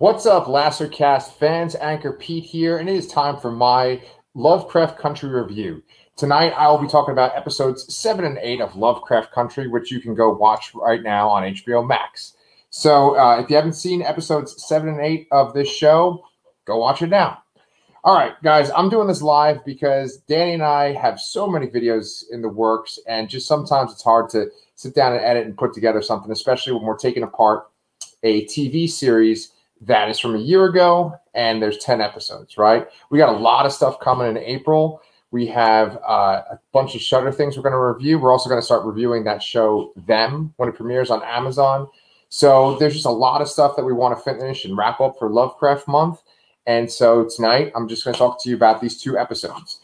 What's up, Lassercast fans? Anchor Pete here, and it is time for my Lovecraft Country review. Tonight, I will be talking about episodes seven and eight of Lovecraft Country, which you can go watch right now on HBO Max. So, uh, if you haven't seen episodes seven and eight of this show, go watch it now. All right, guys, I'm doing this live because Danny and I have so many videos in the works, and just sometimes it's hard to sit down and edit and put together something, especially when we're taking apart a TV series that is from a year ago and there's 10 episodes, right? We got a lot of stuff coming in April. We have uh, a bunch of Shutter things we're going to review. We're also going to start reviewing that show, Them, when it premieres on Amazon. So there's just a lot of stuff that we want to finish and wrap up for Lovecraft Month. And so tonight, I'm just going to talk to you about these two episodes.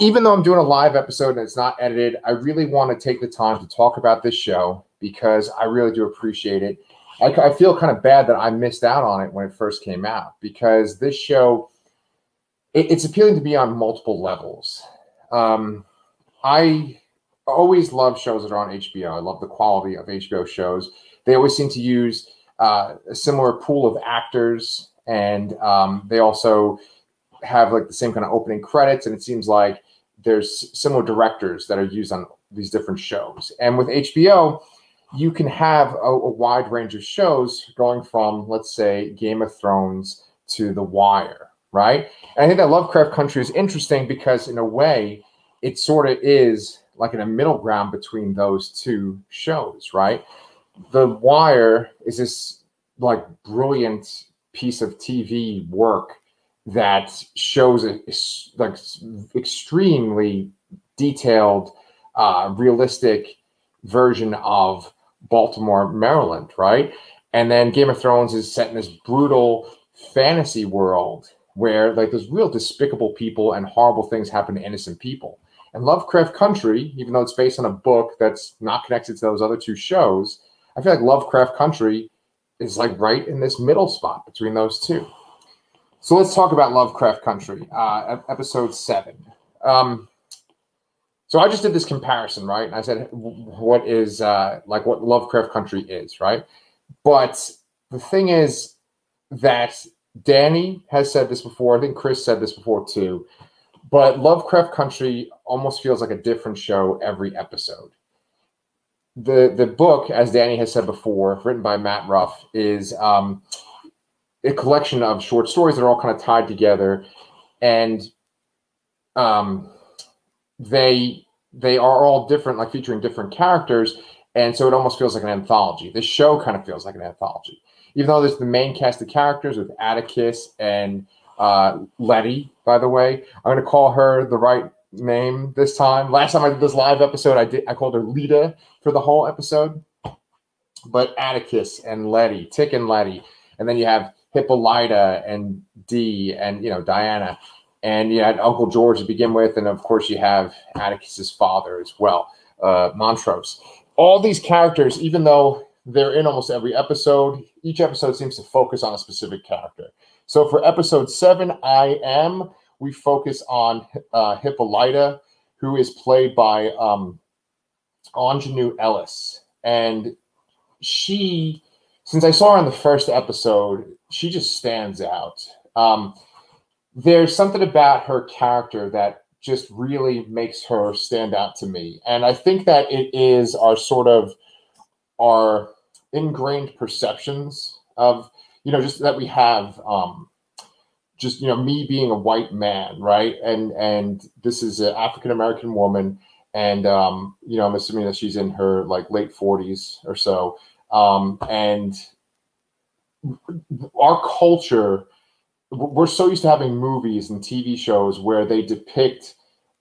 Even though I'm doing a live episode and it's not edited, I really want to take the time to talk about this show because I really do appreciate it. I, I feel kind of bad that I missed out on it when it first came out because this show it, it's appealing to me on multiple levels. Um, I always love shows that are on HBO. I love the quality of HBO shows. They always seem to use uh, a similar pool of actors, and um, they also have like the same kind of opening credits. And it seems like there's similar directors that are used on these different shows. And with HBO, you can have a, a, wide range of shows going from, let's say, Game of Thrones to The Wire, right? And I think that Lovecraft Country is interesting because, in a way, it sort of is like in a middle ground between those two shows, right? The Wire is this like brilliant piece of TV work that shows a, like extremely detailed, uh, realistic version of Baltimore, Maryland, right? And then Game of Thrones is set in this brutal fantasy world where like there's real despicable people and horrible things happen to innocent people. And Lovecraft Country, even though it's based on a book that's not connected to those other two shows, I feel like Lovecraft Country is like right in this middle spot between those two. So let's talk about Lovecraft Country, uh, episode seven. Um, so I just did this comparison, right? And I said, what is uh, like what Lovecraft Country is, right? But the thing is that Danny has said this before. I think Chris said this before too. But Lovecraft Country almost feels like a different show every episode. The the book, as Danny has said before, written by Matt Ruff, is um, a collection of short stories that are all kind of tied together, and um, they they are all different, like featuring different characters, and so it almost feels like an anthology. This show kind of feels like an anthology, even though there's the main cast of characters with Atticus and uh, Letty. By the way, I'm going to call her the right name this time. Last time I did this live episode, I did I called her Lita for the whole episode, but Atticus and Letty, Tick and Letty, and then you have Hippolyta and D and you know Diana and you had Uncle George to begin with, and of course you have Atticus's father as well, uh, Montrose. All these characters, even though they're in almost every episode, each episode seems to focus on a specific character. So for episode seven, I am we focus on uh, Hippolyta, who is played by um, Ellis, and she, since I saw her in the first episode, she just stands out. Um, there's something about her character that just really makes her stand out to me. And I think that it is our sort of our ingrained perceptions of, you know, just that we have um just, you know, me being a white man, right? And and this is an African American woman and um, you know, I'm assuming that she's in her like late 40s or so. Um, and our culture we're so used to having movies and TV shows where they depict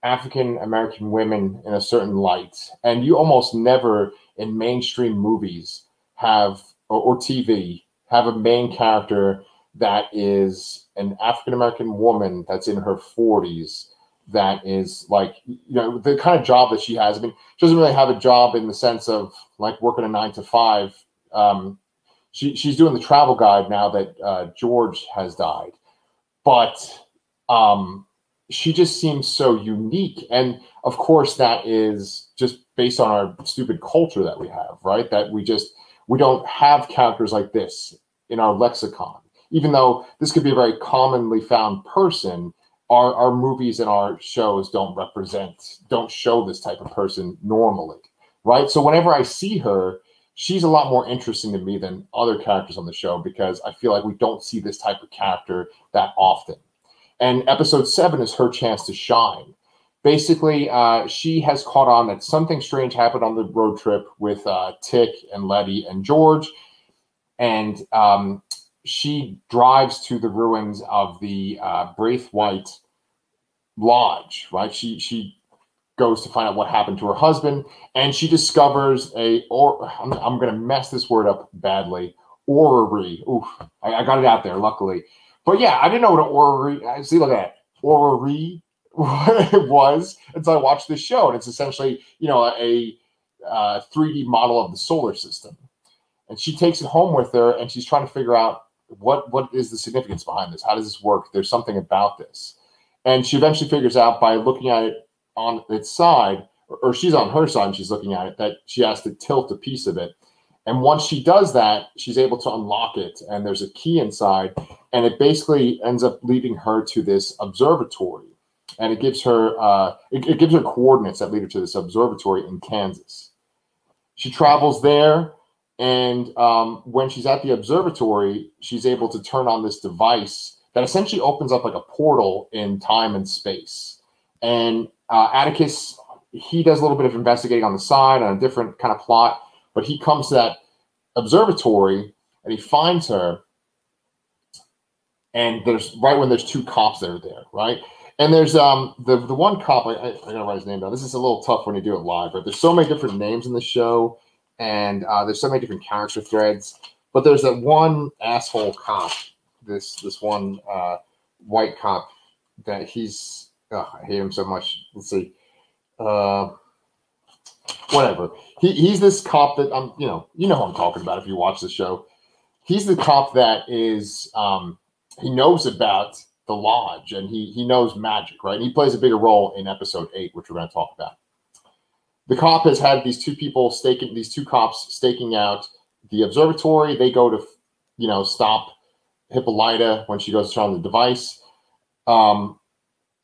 African American women in a certain light, and you almost never in mainstream movies have or, or TV have a main character that is an African American woman that's in her 40s that is like you know the kind of job that she has. I mean, she doesn't really have a job in the sense of like working a nine to five. Um, she, she's doing the travel guide now that uh, George has died, but um, she just seems so unique. And of course, that is just based on our stupid culture that we have, right? That we just we don't have characters like this in our lexicon. even though this could be a very commonly found person, our, our movies and our shows don't represent, don't show this type of person normally, right? So whenever I see her, she's a lot more interesting to me than other characters on the show because I feel like we don't see this type of character that often. And episode seven is her chance to shine. Basically, uh, she has caught on that something strange happened on the road trip with uh, Tick and Letty and George. And um, she drives to the ruins of the uh, Braithwaite Lodge, right? She, she goes to find out what happened to her husband, and she discovers a or I'm, I'm going to mess this word up badly. Orrery. Oof, I, I, got it out there, luckily. But yeah, I didn't know what an orrery. See, look at that orrery was until I watched this show, and it's essentially you know a, a 3D model of the solar system. And she takes it home with her, and she's trying to figure out what what is the significance behind this. How does this work? There's something about this, and she eventually figures out by looking at it on its side, or she's on her side and she's looking at it, that she has to tilt a piece of it. And once she does that, she's able to unlock it, and there's a key inside, and it basically ends up leading her to this observatory, and it gives her uh, it, it gives her coordinates that lead her to this observatory in Kansas. She travels there, and um, when she's at the observatory, she's able to turn on this device that essentially opens up like a portal in time and space. And uh, Atticus, he does a little bit of investigating on the side on a different kind of plot, but he comes to that observatory and he finds her. And there's right when there's two cops that are there, right? And there's um the the one cop I, I, gotta write his name down. This is a little tough when you do it live, but there's so many different names in the show, and uh, there's so many different character threads. But there's that one asshole cop, this this one uh, white cop that he's oh, I hate him so much. Let's see. Uh, whatever. He, he's this cop that I'm, you know, you know who I'm talking about if you watch the show. He's the cop that is, um, he knows about the lodge and he he knows magic, right? And he plays a bigger role in episode eight, which we're going to talk about. The cop has had these two people staking, these two cops staking out the observatory. They go to, you know, stop Hippolyta when she goes to turn on the device. Um,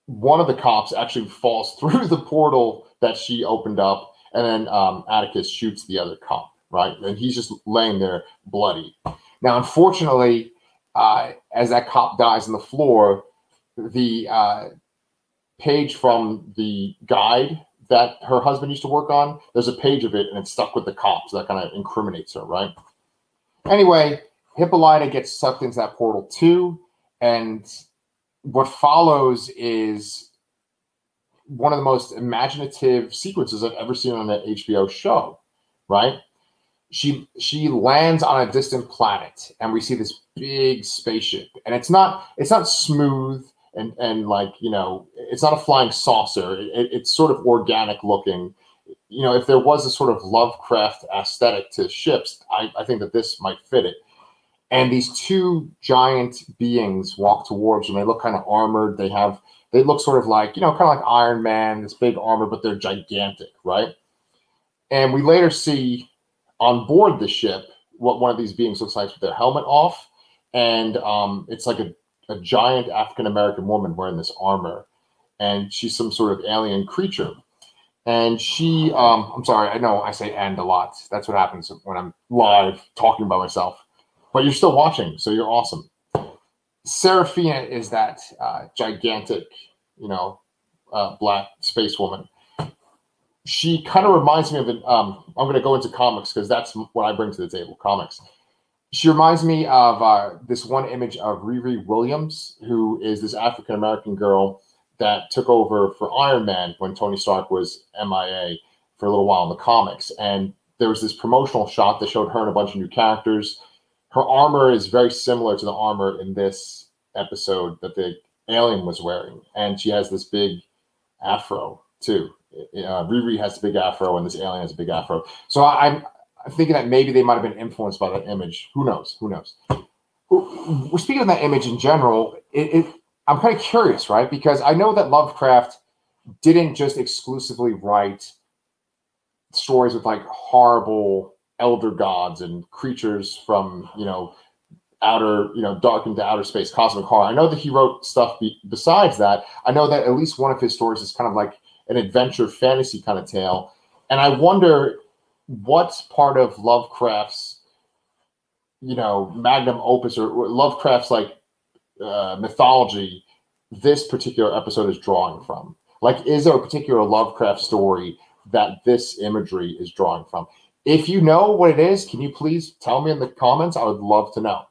one of the cops actually falls through the portal that she opened up, and then um, Atticus shoots the other cop, right? And he's just laying there bloody. Now, unfortunately, uh, as that cop dies on the floor, the uh, page from the guide that her husband used to work on, there's a page of it and it's stuck with the cop. So that kind of incriminates her, right? Anyway, Hippolyta gets sucked into that portal too. And what follows is one of the most imaginative sequences I've ever seen on an HBO show, right? She she lands on a distant planet and we see this big spaceship. And it's not it's not smooth and and like, you know, it's not a flying saucer. It, it's sort of organic looking. You know, if there was a sort of Lovecraft aesthetic to ships, I, I think that this might fit it and these two giant beings walk towards them. They look kind of armored. They have they look sort of like you know kind of like Iron Man, this big armor, but they're gigantic, right? And we later see on board the ship what one of these beings looks like with their helmet off, and um, it's like a, a giant African American woman wearing this armor, and she's some sort of alien creature. And she, um, I'm sorry, I know I say "and" a lot. That's what happens when I'm live talking by myself but you're still watching, so you're awesome. Seraphina is that uh, gigantic, you know, uh, black space woman. She kind of reminds me of an. Um, I'm going to go into comics because that's what I bring to the table. Comics. She reminds me of uh, this one image of Riri Williams, who is this African American girl that took over for Iron Man when Tony Stark was MIA for a little while in the comics. And there was this promotional shot that showed her and a bunch of new characters her armor is very similar to the armor in this episode that the alien was wearing, and she has this big afro too. Uh, Riri has a big afro, and this alien has a big afro. So I, I'm, I'm thinking that maybe they might have been influenced by that image. Who knows? Who knows? We're speaking of that image in general. It, it, I'm kind of curious, right? Because I know that Lovecraft didn't just exclusively write stories with like horrible elder gods and creatures from you know outer, you know, dark into outer space, cosmic horror. I know that he wrote stuff be, besides that. I know that at least one of his stories is kind of like an adventure fantasy kind of tale. And I wonder what's part of Lovecraft's, you know, magnum opus or Lovecraft's like uh, mythology this particular episode is drawing from. Like, is there a particular Lovecraft story that this imagery is drawing from? If you know what it is, can you please tell me in the comments? I would love to know.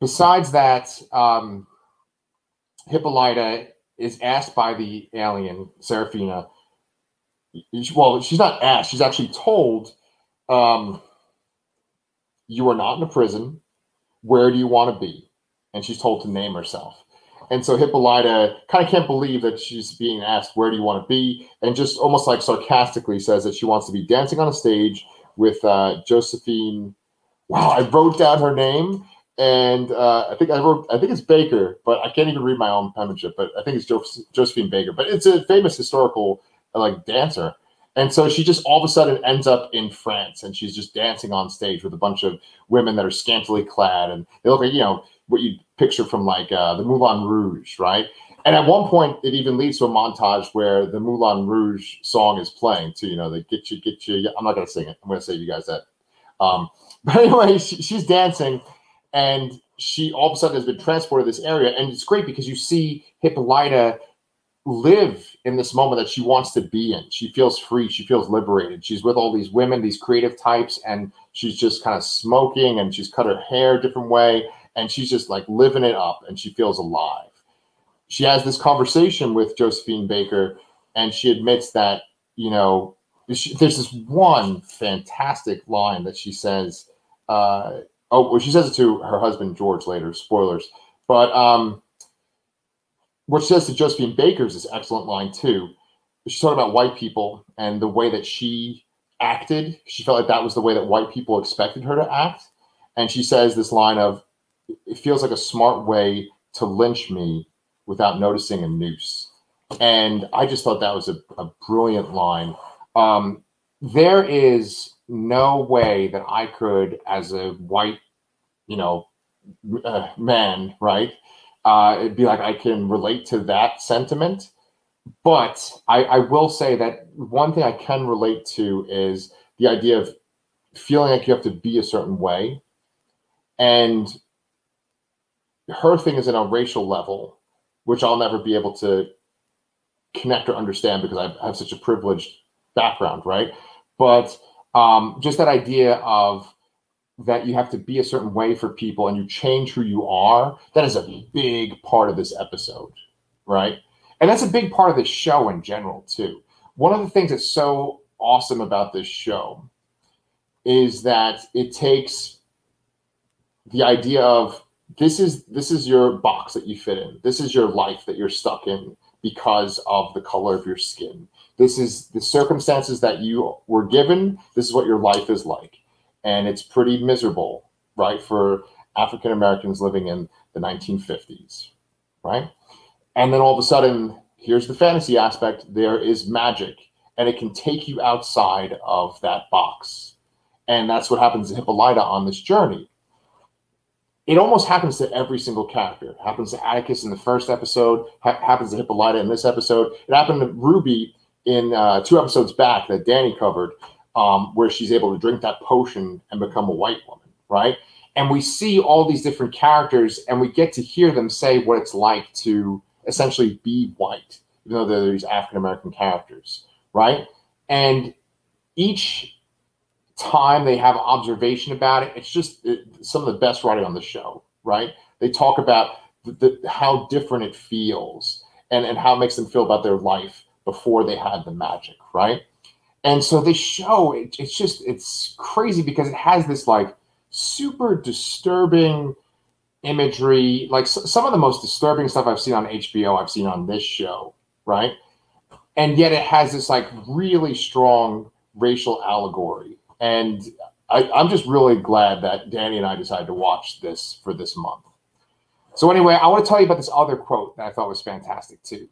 Besides that, um, Hippolyta is asked by the alien, Seraphina. Well, she's not asked, she's actually told, um, You are not in a prison. Where do you want to be? And she's told to name herself. And so Hippolyta kind of can't believe that she's being asked, Where do you want to be? And just almost like sarcastically says that she wants to be dancing on a stage with uh, Josephine. Wow, I wrote down her name. And uh, I think I wrote, I think it's Baker, but I can't even read my own penmanship. But I think it's jo- Josephine Baker. But it's a famous historical like dancer. And so she just all of a sudden ends up in France and she's just dancing on stage with a bunch of women that are scantily clad and they look like, you know, what you picture from like uh, the Moulin Rouge, right? And at one point, it even leads to a montage where the Moulin Rouge song is playing too. You know, they "Get You, Get You." I'm not to sing it. I'm to say you guys that. Um, but anyway, she, she's dancing, and she all of a sudden has been transported to this area, and it's great because you see Hippolyta live in this moment that she wants to be in. She feels free. She feels liberated. She's with all these women, these creative types, and she's just kind of smoking, and she's cut her hair a different way and she's just like living it up and she feels alive. She has this conversation with Josephine Baker and she admits that, you know, she, there's this one fantastic line that she says. Uh, oh, well, she says it to her husband, George, later, spoilers. But um, what she says to Josephine Baker is this excellent line, too. She's talking about white people and the way that she acted. She felt like that was the way that white people expected her to act. And she says this line of, it feels like a smart way to lynch me without noticing a noose. And I just thought that was a, a brilliant line. Um, there is no way that I could, as a white, you know, uh, man, right, uh, it'd be like I can relate to that sentiment. But I, I will say that one thing I can relate to is the idea of feeling like you have to be a certain way. And her thing is in a racial level, which I'll never be able to connect or understand because I have such a privileged background, right? But um, just that idea of that you have to be a certain way for people and you change who you are, that is a big part of this episode, right? And that's a big part of this show in general, too. One of the things that's so awesome about this show is that it takes the idea of this is this is your box that you fit in. This is your life that you're stuck in because of the color of your skin. This is the circumstances that you were given. This is what your life is like. And it's pretty miserable, right, for African Americans living in the 1950s, right? And then all of a sudden, here's the fantasy aspect there is magic, and it can take you outside of that box. And that's what happens to Hippolyta on this journey it almost happens to every single character. It happens to Atticus in the first episode. Ha- happens to Hippolyta in this episode. It happened to Ruby in uh, two episodes back that Danny covered, um, where she's able to drink that potion and become a white woman, right? And we see all these different characters, and we get to hear them say what it's like to essentially be white, even though they're these African American characters, right? And each time they have observation about it. It's just it, some of the best writing on the show, right? They talk about the, the, how different it feels and, and how it makes them feel about their life before they had the magic, right? And so this show, it, it's just, it's crazy because it has this like super disturbing imagery. Like some of the most disturbing stuff I've seen on HBO, I've seen on this show, right? And yet it has this like really strong racial allegory and I, I'm just really glad that Danny and I decided to watch this for this month. So anyway, I want to tell you about this other quote that I thought was fantastic too.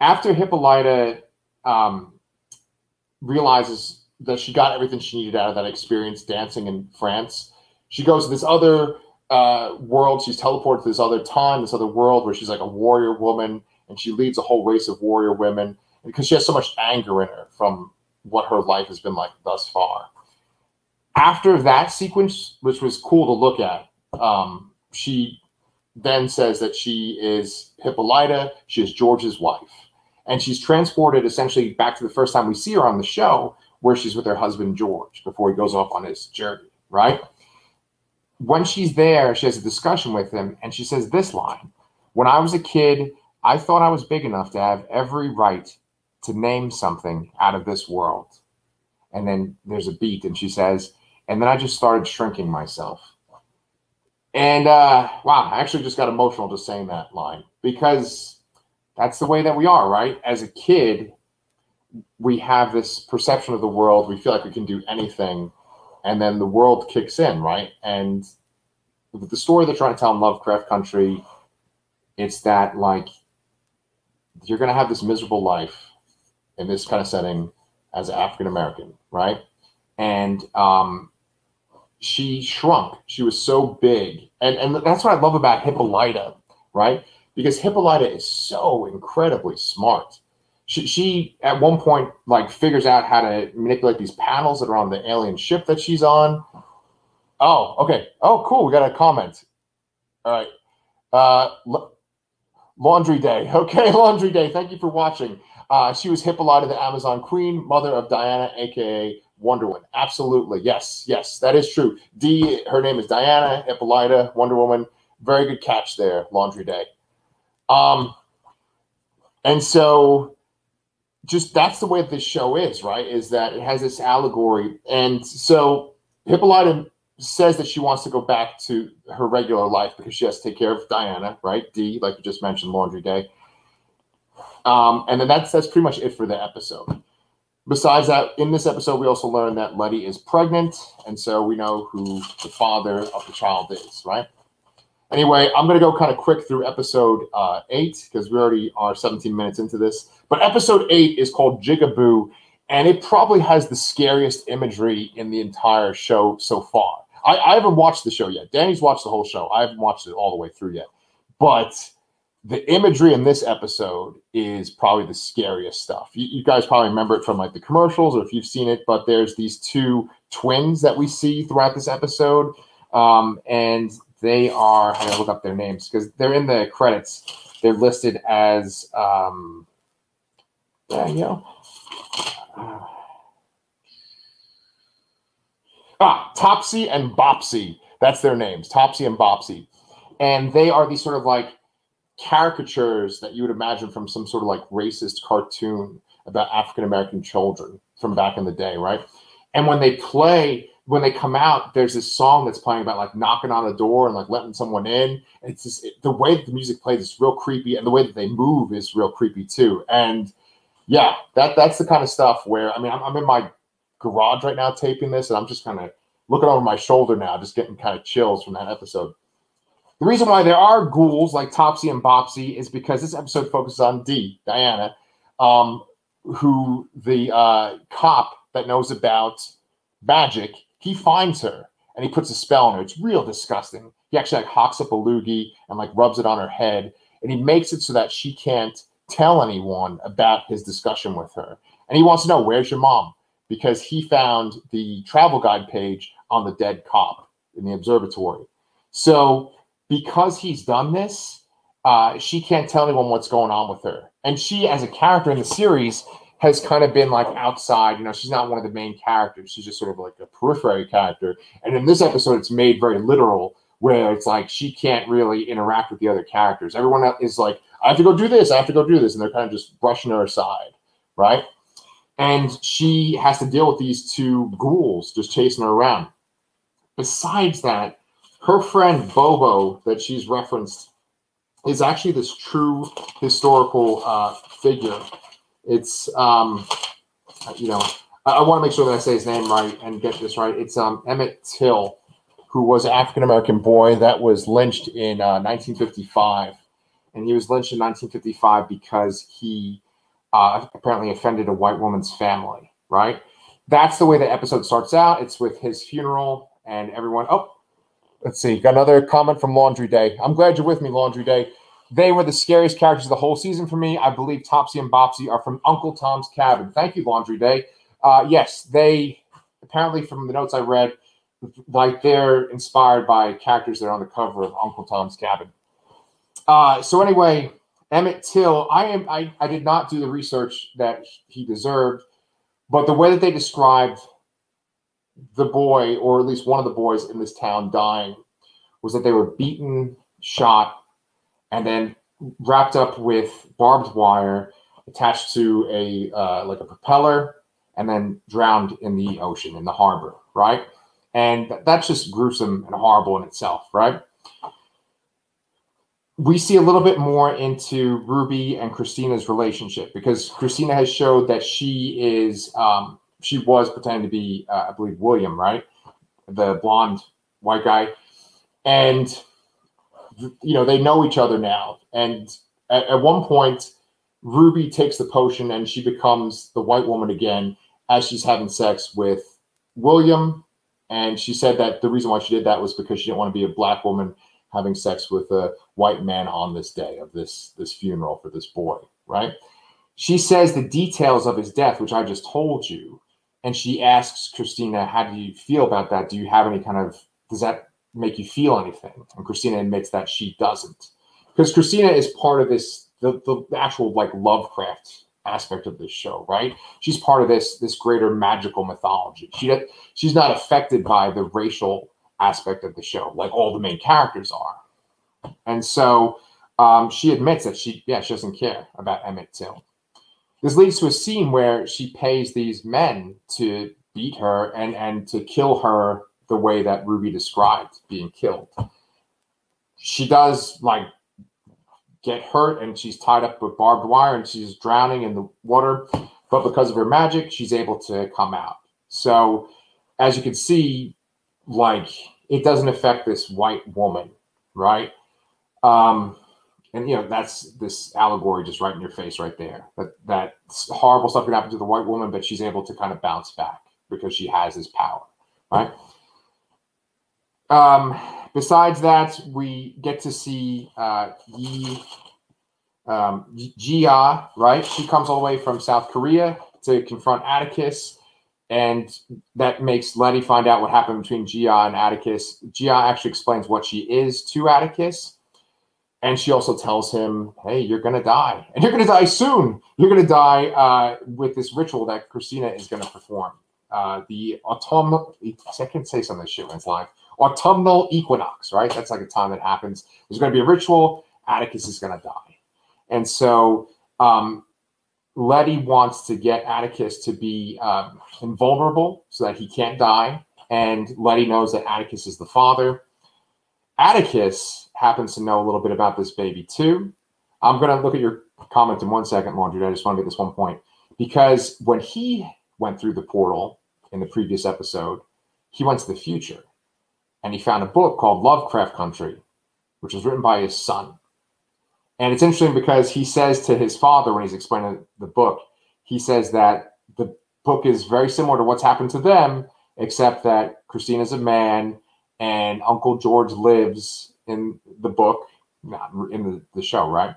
After Hippolyta um, realizes that she got everything she needed out of that experience dancing in France, she goes to this other uh, world. She's teleported to this other time, this other world where she's like a warrior woman, and she leads a whole race of warrior women because she has so much anger in her from what her life has been like thus far. After that sequence, which was cool to look at, um, she then says that she is Hippolyta. She is George's wife. And she's transported essentially back to the first time we see her on the show, where she's with her husband, George, before he goes off on his journey, right? When she's there, she has a discussion with him, and she says this line When I was a kid, I thought I was big enough to have every right to name something out of this world. And then there's a beat, and she says, and then I just started shrinking myself. And uh, wow, I actually just got emotional just saying that line because that's the way that we are, right? As a kid, we have this perception of the world. We feel like we can do anything, and then the world kicks in, right? And the story they're trying to tell in Lovecraft Country, it's that like you're going to have this miserable life in this kind of setting as African American, right? And um, she shrunk. She was so big, and and that's what I love about Hippolyta, right? Because Hippolyta is so incredibly smart. She, she at one point like figures out how to manipulate these panels that are on the alien ship that she's on. Oh, okay. Oh, cool. We got a comment. All right. Uh, laundry day. Okay, laundry day. Thank you for watching. Uh, she was Hippolyta, the Amazon queen, mother of Diana, aka Wonder Woman. Absolutely. Yes, yes, that is true. D, her name is Diana, Hippolyta, Wonder Woman. Very good catch there, Laundry Day. Um, and so just that's the way this show is, right? Is that it has this allegory. And so Hippolyta says that she wants to go back to her regular life because she has to take care of Diana, right? D, like you just mentioned, Laundry Day. Um, and then that's that's pretty much it for the episode. Besides that, in this episode, we also learn that Letty is pregnant, and so we know who the father of the child is, right? Anyway, I'm going to go kind of quick through episode uh, eight because we already are 17 minutes into this. But episode eight is called Jigaboo, and it probably has the scariest imagery in the entire show so far. I, I haven't watched the show yet. Danny's watched the whole show. I haven't watched it all the way through yet. But the imagery in this episode is probably the scariest stuff. You, you, guys probably remember it from like the commercials or if you've seen it, but there's these two twins that we see throughout this episode. Um, and they are, I gotta look up their names because they're in the credits. They're listed as, um, yeah, you know, ah, Topsy and Bopsy. That's their names, Topsy and Bopsy. And they are these sort of like caricatures that you would imagine from some sort of like racist cartoon about African American children from back in the day, right? And when they play, when they come out, there's this song that's playing about like knocking on the door and like letting someone in. It's just it, the way that the music plays is real creepy, and the way that they move is real creepy too. And yeah, that that's the kind of stuff where I mean, I'm, I'm in my garage right now taping this, and I'm just kind of looking over my shoulder now, just getting kind of chills from that episode. The reason why there are ghouls like Topsy and Bopsy is because this episode focuses on D, Diana, um, who the uh, cop that knows about magic, he finds her and he puts a spell on her. It's real disgusting. He actually like hawks up a loogie and like rubs it on her head, and he makes it so that she can't tell anyone about his discussion with her. And he wants to know where's your mom because he found the travel guide page on the dead cop in the observatory. So because he's done this, uh, she can't tell anyone what's going on with her. And she, as a character in the series, has kind of been like outside. You know, she's not one of the main characters. She's just sort of like a periphery character. And in this episode, it's made very literal, where it's like she can't really interact with the other characters. Everyone is like, I have to go do this. I have to go do this. And they're kind of just brushing her aside, right? And she has to deal with these two ghouls just chasing her around. Besides that, her friend Bobo that she's referenced is actually this true historical uh, figure. It's um, you know I, I want to make sure that I say his name right and get this right. It's um, Emmett Till, who was an African American boy that was lynched in uh, 1955, and he was lynched in 1955 because he uh, apparently offended a white woman's family. Right. That's the way the episode starts out. It's with his funeral and everyone. Oh, let's see. Got another comment from Laundry Day. I'm glad you're with me, Laundry Day. They were the scariest characters of the whole season for me. I believe Topsy and Bopsy are from Uncle Tom's Cabin. Thank you, Laundry Day. Uh, yes, they apparently from the notes I read, like they're inspired by characters that are on the cover of Uncle Tom's Cabin. Uh, so anyway, Emmett Till, I am I, I did not do the research that he deserved, but the way that they described the boy, or at least one of the boys in this town dying, was that they were beaten, shot, and then wrapped up with barbed wire attached to a uh, like a propeller and then drowned in the ocean in the harbor right? And that's just gruesome and horrible in itself right? We see a little bit more into ruby and christina's relationship because christina has showed that she is um, she was pretending to be uh, i believe william right? The blonde white guy. And you know they know each other now. And at, at one point ruby takes the potion and she becomes the white woman again as she's having sex with william. And she said that the reason why she did that was because she didn't want to be a black woman having sex with a white man on this day of this this funeral for this boy right? She says the details of his death which i just told you and she asks christina how do you feel about that do you have any kind of does that make you feel anything. And Christina admits that she doesn't. Because Christina is part of this, the, the actual like Lovecraft aspect of this show, right? She's part of this this greater magical mythology. She she's not affected by the racial aspect of the show, like all the main characters are. And so um, she admits that she yeah, she doesn't care about Emmett Till. This leads to a scene where she pays these men to beat her and and to kill her the way that Ruby described being killed. She does like get hurt and she's tied up with barbed wire and she's drowning in the water, but because of her magic, she's able to come out. So, as you can see, like it doesn't affect this white woman, right? Um, and you know that's this allegory just right in your face, right there. That that horrible stuff can happen to the white woman, but she's able to kind of bounce back because she has this power, right? Um, besides that, we get to see uh, Yi um, Jia, right? She comes all the way from South Korea to confront Atticus, and that makes Letty find out what happened between Jia and Atticus. Jia actually explains what she is to Atticus, and she also tells him, "Hey, you're gonna die, and you're gonna die soon. You're gonna die uh, with this ritual that Christina is gonna perform. Uh, the autumn. I can say some of this shit when it's live autumnal equinox, right? That's like a time that happens. There's going to be a ritual. Atticus is going to die. And so um, Letty wants to get Atticus to be um, invulnerable so that he can't die. And Letty knows that Atticus is the father. Atticus happens to know a little bit about this baby too. I'm going to look at your comment in one second, Laundry. I just want to get this one point. Because when he went through the portal in the previous episode, he went to the future and he found a book called Lovecraft Country, which was written by his son. And it's interesting because he says to his father when he's explaining the book, he says that the book is very similar to what's happened to them, except that Christina's a man and Uncle George lives in the book, not in the, the show, right?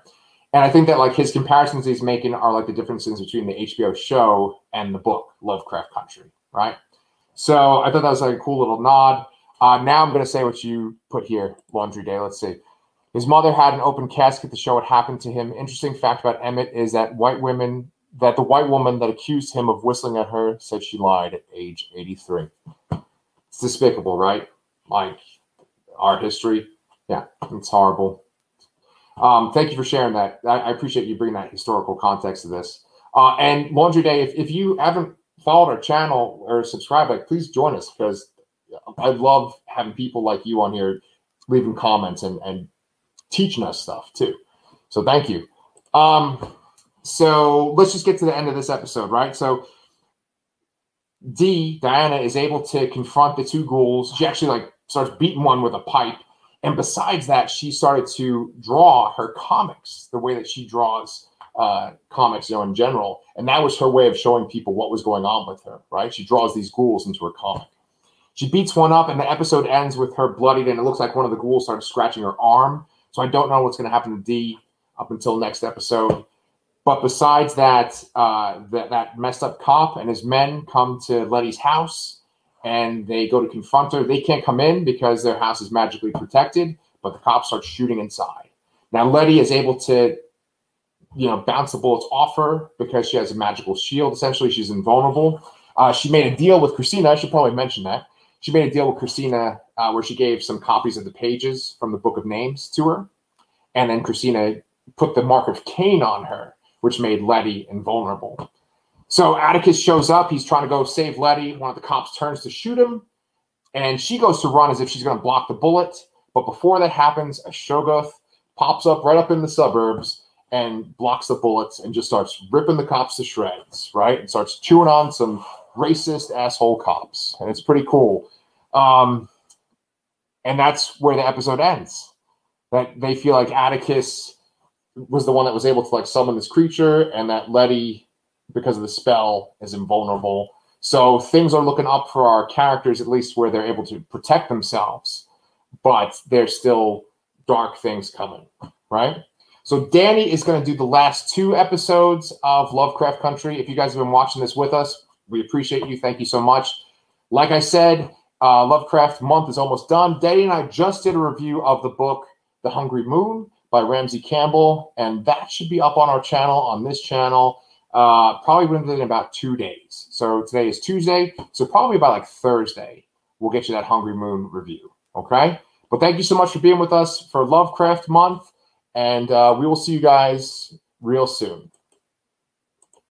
And I think that like his comparisons he's making are like the differences between the HBO show and the book Lovecraft Country, right? So I thought that was like a cool little nod. Uh, now I'm going to say what you put here, Laundry Day. Let's see. His mother had an open casket to show what happened to him. Interesting fact about Emmett is that white women, that the white woman that accused him of whistling at her said she lied at age 83. It's despicable, right? Like art history. Yeah, it's horrible. Um, thank you for sharing that. I, I, appreciate you bringing that historical context to this. Uh, and Laundry Day, if, if you haven't followed our channel or subscribed, like please join us because I love having people like you on here leaving comments and, and teaching us stuff too. So thank you. Um, so let's just get to the end of this episode, right? So D, Diana, is able to confront the two ghouls. She actually like starts beating one with a pipe. And besides that, she started to draw her comics the way that she draws uh, comics, you know, in general. And that was her way of showing people what was going on with her, right? She draws these ghouls into her comic. She beats one up, and the episode ends with her bloodied, and it looks like one of the ghouls started scratching her arm. So I don't know what's going to happen to Dee up until next episode. But besides that, uh, that that messed up cop and his men come to Letty's house, and they go to confront her. They can't come in because their house is magically protected, but the cops start shooting inside. Now Letty is able to, you know, bounce the bullets off her because she has a magical shield. Essentially, she's invulnerable. Uh, she made a deal with Christina. I should probably mention that she made a deal with Christina uh, where she gave some copies of the pages from the Book of Names to her, and then Christina put the mark of Cain on her, which made Letty invulnerable. So Atticus shows up. He's trying to go save Letty. One of the cops turns to shoot him, and she goes to run as if she's going to block the bullet. But before that happens, a Shoggoth pops up right up in the suburbs and blocks the bullets and just starts ripping the cops to shreds, right? And starts chewing on some racist asshole cops. And it's pretty cool. Um, and that's where the episode ends. That they feel like Atticus was the one that was able to like summon this creature, and that Letty, because of the spell, is invulnerable. So things are looking up for our characters, at least where they're able to protect themselves, but there's still dark things coming, right? So Danny is going to do the last two episodes of Lovecraft Country. If you guys have been watching this with us, we appreciate you. Thank you so much. Like I said, uh, Lovecraft month is almost done. Danny and I just did a review of the book The Hungry Moon by Ramsey Campbell, and that should be up on our channel, on this channel, uh, probably within about two days. So today is Tuesday, so probably by like Thursday, we'll get you that Hungry Moon review. Okay? But thank you so much for being with us for Lovecraft month, and uh, we will see you guys real soon.